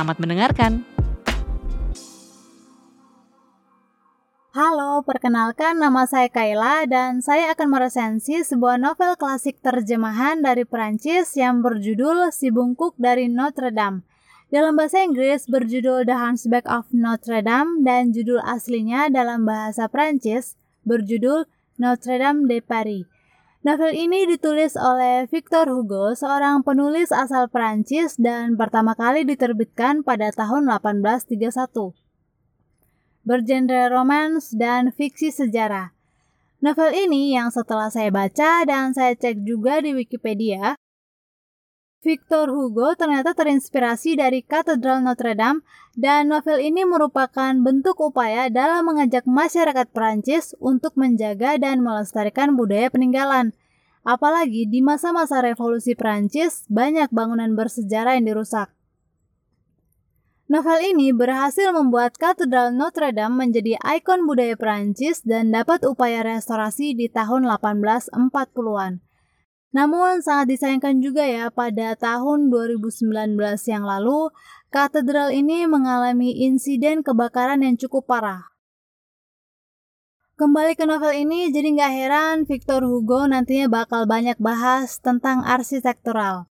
Selamat mendengarkan. Halo, perkenalkan nama saya Kayla dan saya akan meresensi sebuah novel klasik terjemahan dari Perancis yang berjudul Si Bungkuk dari Notre Dame. Dalam bahasa Inggris berjudul The Hunchback of Notre Dame dan judul aslinya dalam bahasa Perancis berjudul Notre Dame de Paris. Novel ini ditulis oleh Victor Hugo, seorang penulis asal Perancis dan pertama kali diterbitkan pada tahun 1831. Bergenre romans dan fiksi sejarah. Novel ini yang setelah saya baca dan saya cek juga di Wikipedia, Victor Hugo ternyata terinspirasi dari Katedral Notre Dame dan novel ini merupakan bentuk upaya dalam mengajak masyarakat Prancis untuk menjaga dan melestarikan budaya peninggalan. Apalagi di masa-masa revolusi Prancis, banyak bangunan bersejarah yang dirusak. Novel ini berhasil membuat Katedral Notre Dame menjadi ikon budaya Prancis dan dapat upaya restorasi di tahun 1840-an. Namun sangat disayangkan juga ya pada tahun 2019 yang lalu, katedral ini mengalami insiden kebakaran yang cukup parah. Kembali ke novel ini, jadi nggak heran Victor Hugo nantinya bakal banyak bahas tentang arsitektural.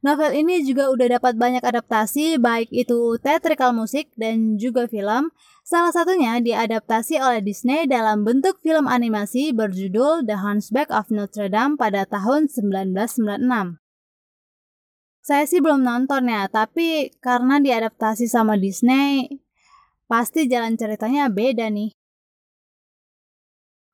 Novel ini juga udah dapat banyak adaptasi, baik itu theatrical musik dan juga film. Salah satunya diadaptasi oleh Disney dalam bentuk film animasi berjudul The Hunchback of Notre Dame pada tahun 1996. Saya sih belum nonton ya, tapi karena diadaptasi sama Disney, pasti jalan ceritanya beda nih.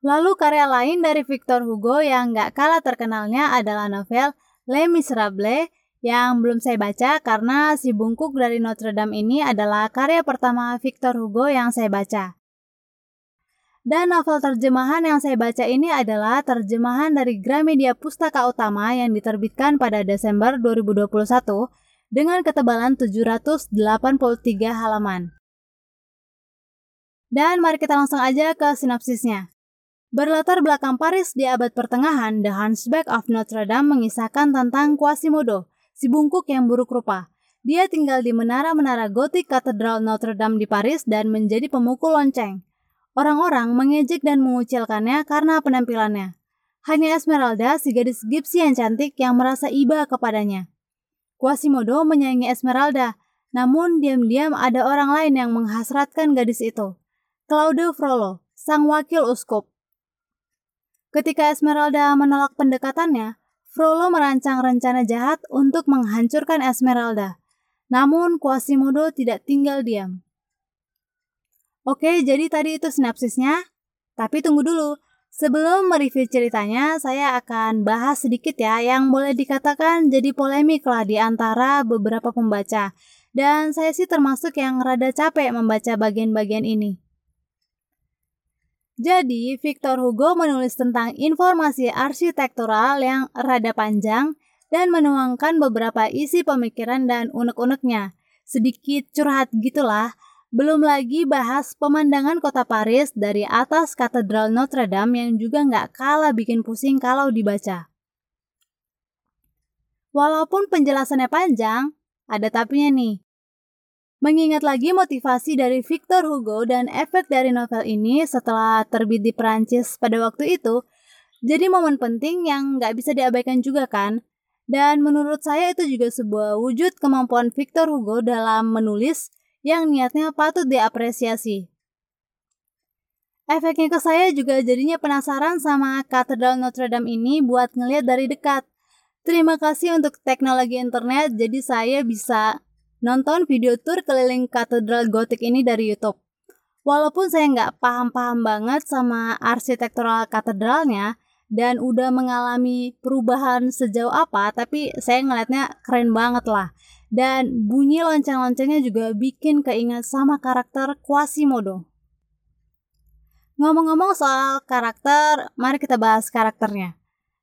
Lalu karya lain dari Victor Hugo yang gak kalah terkenalnya adalah novel Les Miserables yang belum saya baca karena si bungkuk dari Notre Dame ini adalah karya pertama Victor Hugo yang saya baca. Dan novel terjemahan yang saya baca ini adalah terjemahan dari Gramedia Pustaka Utama yang diterbitkan pada Desember 2021 dengan ketebalan 783 halaman. Dan mari kita langsung aja ke sinopsisnya. Berlatar belakang Paris di abad pertengahan, The Hunchback of Notre Dame mengisahkan tentang Quasimodo, si bungkuk yang buruk rupa. Dia tinggal di menara-menara gotik Katedral Notre Dame di Paris dan menjadi pemukul lonceng. Orang-orang mengejek dan mengucilkannya karena penampilannya. Hanya Esmeralda, si gadis gipsi yang cantik yang merasa iba kepadanya. Quasimodo menyayangi Esmeralda, namun diam-diam ada orang lain yang menghasratkan gadis itu. Claude Frollo, sang wakil uskup. Ketika Esmeralda menolak pendekatannya, Frollo merancang rencana jahat untuk menghancurkan Esmeralda. Namun Quasimodo tidak tinggal diam. Oke, jadi tadi itu sinapsisnya. Tapi tunggu dulu. Sebelum mereview ceritanya, saya akan bahas sedikit ya yang boleh dikatakan jadi polemik lah di antara beberapa pembaca. Dan saya sih termasuk yang rada capek membaca bagian-bagian ini. Jadi, Victor Hugo menulis tentang informasi arsitektural yang rada panjang dan menuangkan beberapa isi pemikiran dan unek-uneknya. Sedikit curhat gitulah, belum lagi bahas pemandangan kota Paris dari atas Katedral Notre Dame yang juga nggak kalah bikin pusing kalau dibaca. Walaupun penjelasannya panjang, ada tapinya nih. Mengingat lagi motivasi dari Victor Hugo dan efek dari novel ini setelah terbit di Perancis pada waktu itu, jadi momen penting yang nggak bisa diabaikan juga kan? Dan menurut saya itu juga sebuah wujud kemampuan Victor Hugo dalam menulis yang niatnya patut diapresiasi. Efeknya ke saya juga jadinya penasaran sama Katedral Notre Dame ini buat ngeliat dari dekat. Terima kasih untuk teknologi internet, jadi saya bisa nonton video tour keliling katedral gotik ini dari YouTube. Walaupun saya nggak paham-paham banget sama arsitektural katedralnya dan udah mengalami perubahan sejauh apa, tapi saya ngeliatnya keren banget lah. dan bunyi lonceng-loncengnya juga bikin keingat sama karakter Quasimodo. Ngomong-ngomong soal karakter, mari kita bahas karakternya.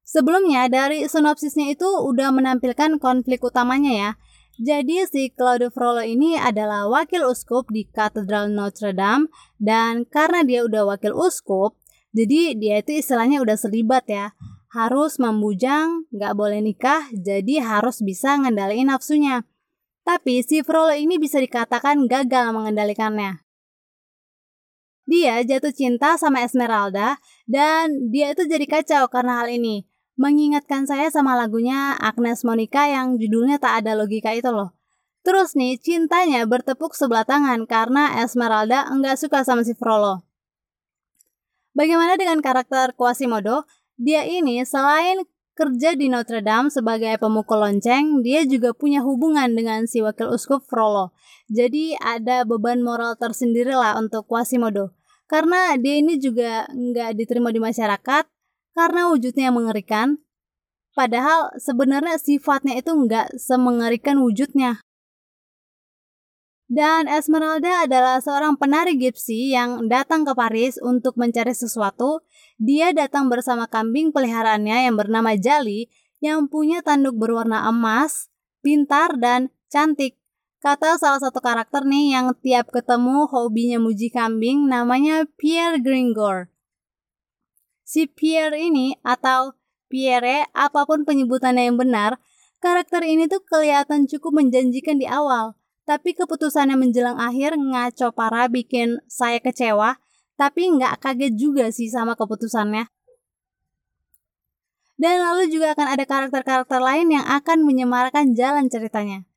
Sebelumnya dari sinopsisnya itu udah menampilkan konflik utamanya ya. Jadi si Claude Frollo ini adalah wakil uskup di Katedral Notre Dame dan karena dia udah wakil uskup, jadi dia itu istilahnya udah selibat ya. Harus membujang, nggak boleh nikah, jadi harus bisa ngendaliin nafsunya. Tapi si Frollo ini bisa dikatakan gagal mengendalikannya. Dia jatuh cinta sama Esmeralda dan dia itu jadi kacau karena hal ini. Mengingatkan saya sama lagunya Agnes Monica yang judulnya tak ada logika itu loh. Terus nih, cintanya bertepuk sebelah tangan karena Esmeralda enggak suka sama si Frollo. Bagaimana dengan karakter Quasimodo? Dia ini selain kerja di Notre Dame sebagai pemukul lonceng, dia juga punya hubungan dengan si wakil uskup Frollo. Jadi ada beban moral tersendiri lah untuk Quasimodo. Karena dia ini juga nggak diterima di masyarakat, karena wujudnya yang mengerikan. Padahal sebenarnya sifatnya itu nggak semengerikan wujudnya. Dan Esmeralda adalah seorang penari gipsi yang datang ke Paris untuk mencari sesuatu. Dia datang bersama kambing peliharaannya yang bernama Jali yang punya tanduk berwarna emas, pintar, dan cantik. Kata salah satu karakter nih yang tiap ketemu hobinya muji kambing namanya Pierre Gringor. Si Pierre ini atau Pierre, apa pun penyebutannya yang benar, karakter ini tuh kelihatan cukup menjanjikan di awal. Tapi keputusannya menjelang akhir ngaco parah bikin saya kecewa, tapi nggak kaget juga sih sama keputusannya. Dan lalu juga akan ada karakter-karakter lain yang akan menyemarakan jalan ceritanya.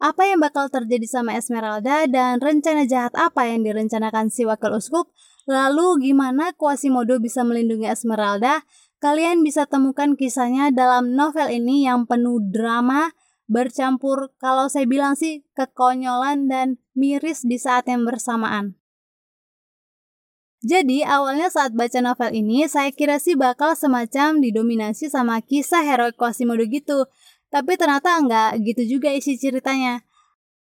Apa yang bakal terjadi sama Esmeralda dan rencana jahat apa yang direncanakan si wakil uskup Lalu gimana Quasimodo bisa melindungi Esmeralda? Kalian bisa temukan kisahnya dalam novel ini yang penuh drama, bercampur kalau saya bilang sih kekonyolan dan miris di saat yang bersamaan. Jadi awalnya saat baca novel ini saya kira sih bakal semacam didominasi sama kisah heroik Quasimodo gitu. Tapi ternyata enggak gitu juga isi ceritanya.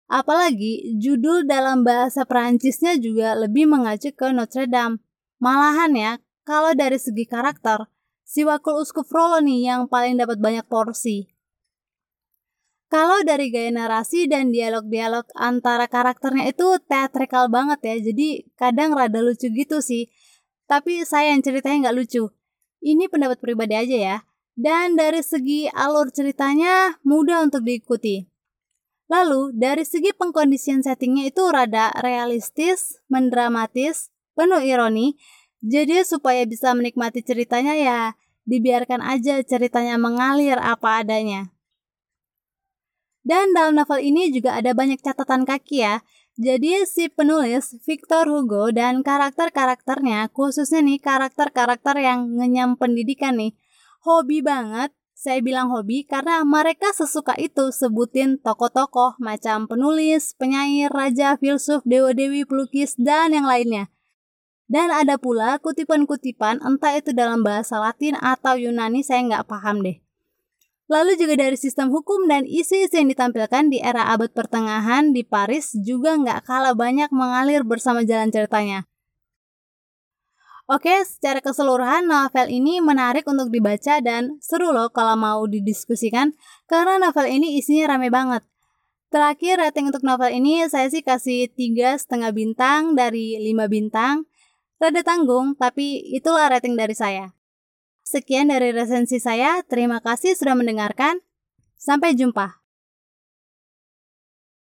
Apalagi judul dalam bahasa Perancisnya juga lebih mengacu ke Notre Dame. Malahan ya, kalau dari segi karakter, si wakil uskup Frollo nih yang paling dapat banyak porsi. Kalau dari gaya narasi dan dialog-dialog antara karakternya itu teatrikal banget ya, jadi kadang rada lucu gitu sih. Tapi saya yang ceritanya nggak lucu. Ini pendapat pribadi aja ya. Dan dari segi alur ceritanya mudah untuk diikuti. Lalu, dari segi pengkondisian settingnya itu rada realistis, mendramatis, penuh ironi, jadi supaya bisa menikmati ceritanya ya dibiarkan aja ceritanya mengalir apa adanya. Dan dalam novel ini juga ada banyak catatan kaki ya. Jadi si penulis Victor Hugo dan karakter-karakternya khususnya nih karakter-karakter yang ngenyam pendidikan nih hobi banget saya bilang hobi karena mereka sesuka itu sebutin tokoh-tokoh macam penulis, penyair, raja, filsuf, dewa-dewi, pelukis, dan yang lainnya. Dan ada pula kutipan-kutipan entah itu dalam bahasa Latin atau Yunani saya nggak paham deh. Lalu juga dari sistem hukum dan isu-isu yang ditampilkan di era abad pertengahan di Paris juga nggak kalah banyak mengalir bersama jalan ceritanya. Oke, secara keseluruhan novel ini menarik untuk dibaca dan seru loh kalau mau didiskusikan karena novel ini isinya rame banget. Terakhir rating untuk novel ini saya sih kasih tiga setengah bintang dari 5 bintang. Rada tanggung, tapi itulah rating dari saya. Sekian dari resensi saya, terima kasih sudah mendengarkan. Sampai jumpa.